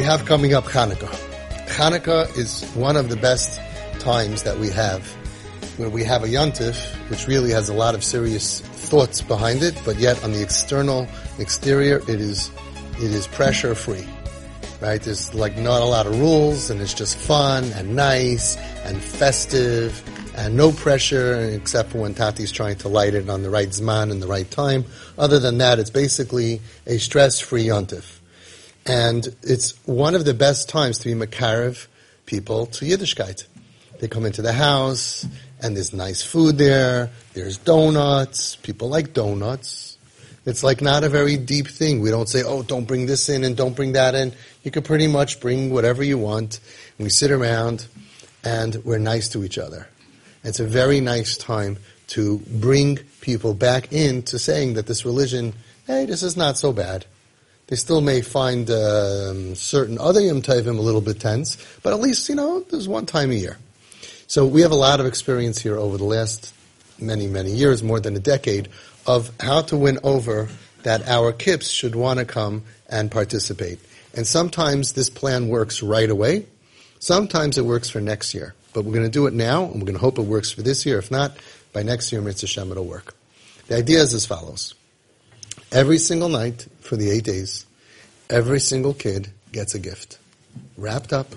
we have coming up Hanukkah. Hanukkah is one of the best times that we have, where we have a yontif, which really has a lot of serious thoughts behind it, but yet on the external exterior, it is it is pressure free. Right? There's like not a lot of rules, and it's just fun and nice and festive and no pressure except for when Tati's trying to light it on the right zman and the right time. Other than that, it's basically a stress-free yontif. And it's one of the best times to be Makarev people to Yiddishkeit. They come into the house, and there's nice food there, there's donuts, people like donuts. It's like not a very deep thing. We don't say, oh, don't bring this in and don't bring that in. You can pretty much bring whatever you want. And we sit around and we're nice to each other. It's a very nice time to bring people back into saying that this religion, hey, this is not so bad. They still may find um, certain other Yom Tovim a little bit tense, but at least, you know, there's one time a year. So we have a lot of experience here over the last many, many years, more than a decade, of how to win over that our kips should want to come and participate. And sometimes this plan works right away. Sometimes it works for next year. But we're going to do it now, and we're going to hope it works for this year. If not, by next year, Mitzvah Shem, it'll work. The idea is as follows. Every single night for the eight days, every single kid gets a gift. Wrapped up,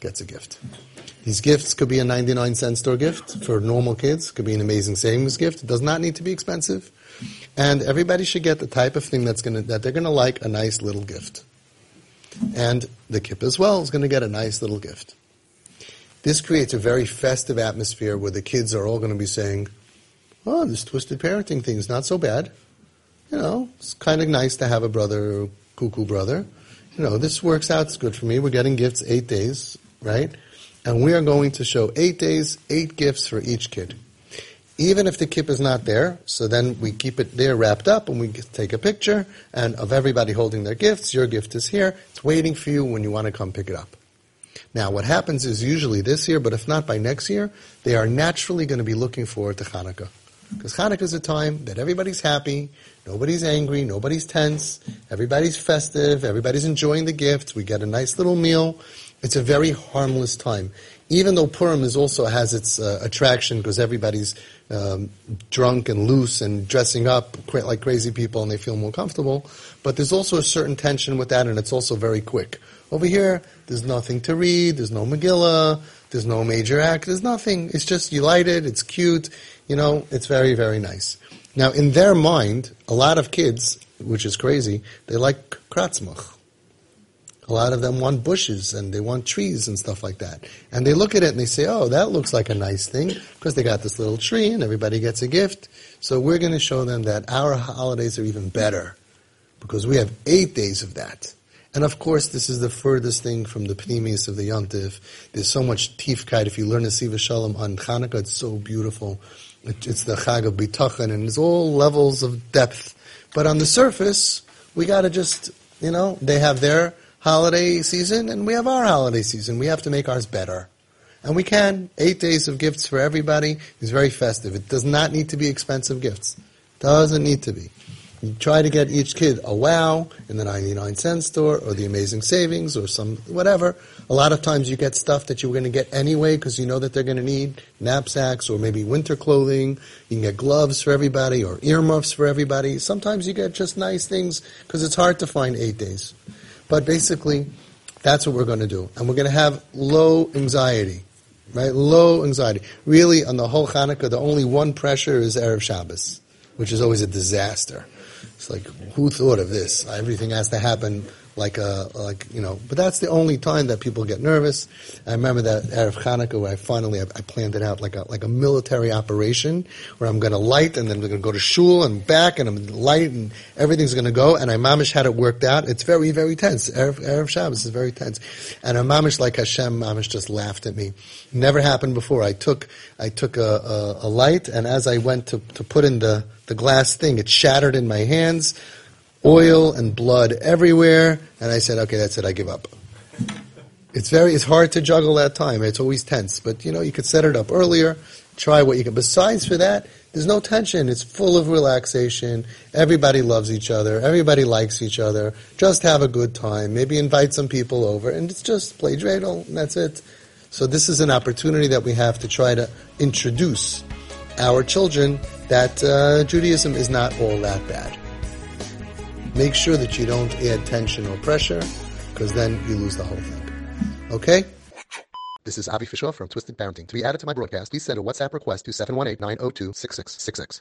gets a gift. These gifts could be a 99 cent store gift for normal kids, could be an amazing savings gift. It does not need to be expensive. And everybody should get the type of thing that's gonna, that they're gonna like a nice little gift. And the kip as well is gonna get a nice little gift. This creates a very festive atmosphere where the kids are all gonna be saying, oh, this twisted parenting thing is not so bad you know, it's kind of nice to have a brother, cuckoo brother. You know, this works out. It's good for me. We're getting gifts eight days, right? And we are going to show eight days, eight gifts for each kid. Even if the kip is not there, so then we keep it there wrapped up and we take a picture and of everybody holding their gifts. Your gift is here. It's waiting for you when you want to come pick it up. Now, what happens is usually this year, but if not by next year, they are naturally going to be looking forward to Hanukkah. Because Hanukkah is a time that everybody's happy, nobody's angry, nobody's tense, everybody's festive, everybody's enjoying the gifts, we get a nice little meal. It's a very harmless time. Even though Purim is also has its uh, attraction because everybody's um, drunk and loose and dressing up like crazy people and they feel more comfortable, but there's also a certain tension with that and it's also very quick. Over here, there's nothing to read, there's no Megillah, there's no major act, there's nothing. It's just you light it, it's cute, you know, it's very, very nice. Now, in their mind, a lot of kids, which is crazy, they like kratzmach. A lot of them want bushes and they want trees and stuff like that. And they look at it and they say, oh, that looks like a nice thing because they got this little tree and everybody gets a gift. So we're going to show them that our holidays are even better because we have eight days of that. And of course, this is the furthest thing from the pnimis of the Yontif. There's so much tiefkeit. If you learn a Siva Shalom on Hanukkah, it's so beautiful. It's the Chag of Bitachon, and it's all levels of depth. But on the surface, we got to just, you know, they have their holiday season, and we have our holiday season. We have to make ours better. And we can. Eight days of gifts for everybody is very festive. It does not need to be expensive gifts. Doesn't need to be. You try to get each kid a wow in the 99 cent store or the amazing savings or some whatever. A lot of times you get stuff that you're going to get anyway because you know that they're going to need knapsacks or maybe winter clothing. You can get gloves for everybody or earmuffs for everybody. Sometimes you get just nice things because it's hard to find eight days. But basically, that's what we're going to do. And we're going to have low anxiety, right? Low anxiety. Really, on the whole Hanukkah, the only one pressure is Erev Shabbos, which is always a disaster. It's like, who thought of this? Everything has to happen like a like you know. But that's the only time that people get nervous. I remember that Erev Hanukkah where I finally I, I, planned it out like a like a military operation where I'm going to light and then we're going to go to shul and back and I'm light and everything's going to go. And I mamish had it worked out. It's very very tense. Erev, Erev Shabbos is very tense. And I mamish like Hashem mamish just laughed at me. Never happened before. I took I took a, a, a light and as I went to to put in the the glass thing. It shattered in my hands, oil and blood everywhere, and I said, okay, that's it, I give up. It's very, it's hard to juggle that time. It's always tense, but you know, you could set it up earlier, try what you can. Besides for that, there's no tension. It's full of relaxation. Everybody loves each other. Everybody likes each other. Just have a good time. Maybe invite some people over, and it's just play dreidel, and that's it. So this is an opportunity that we have to try to introduce our children that uh, Judaism is not all that bad. Make sure that you don't add tension or pressure, because then you lose the whole thing. Okay? This is Avi Fishoff from Twisted Parenting. To be added to my broadcast, please send a WhatsApp request to 718-902-6666.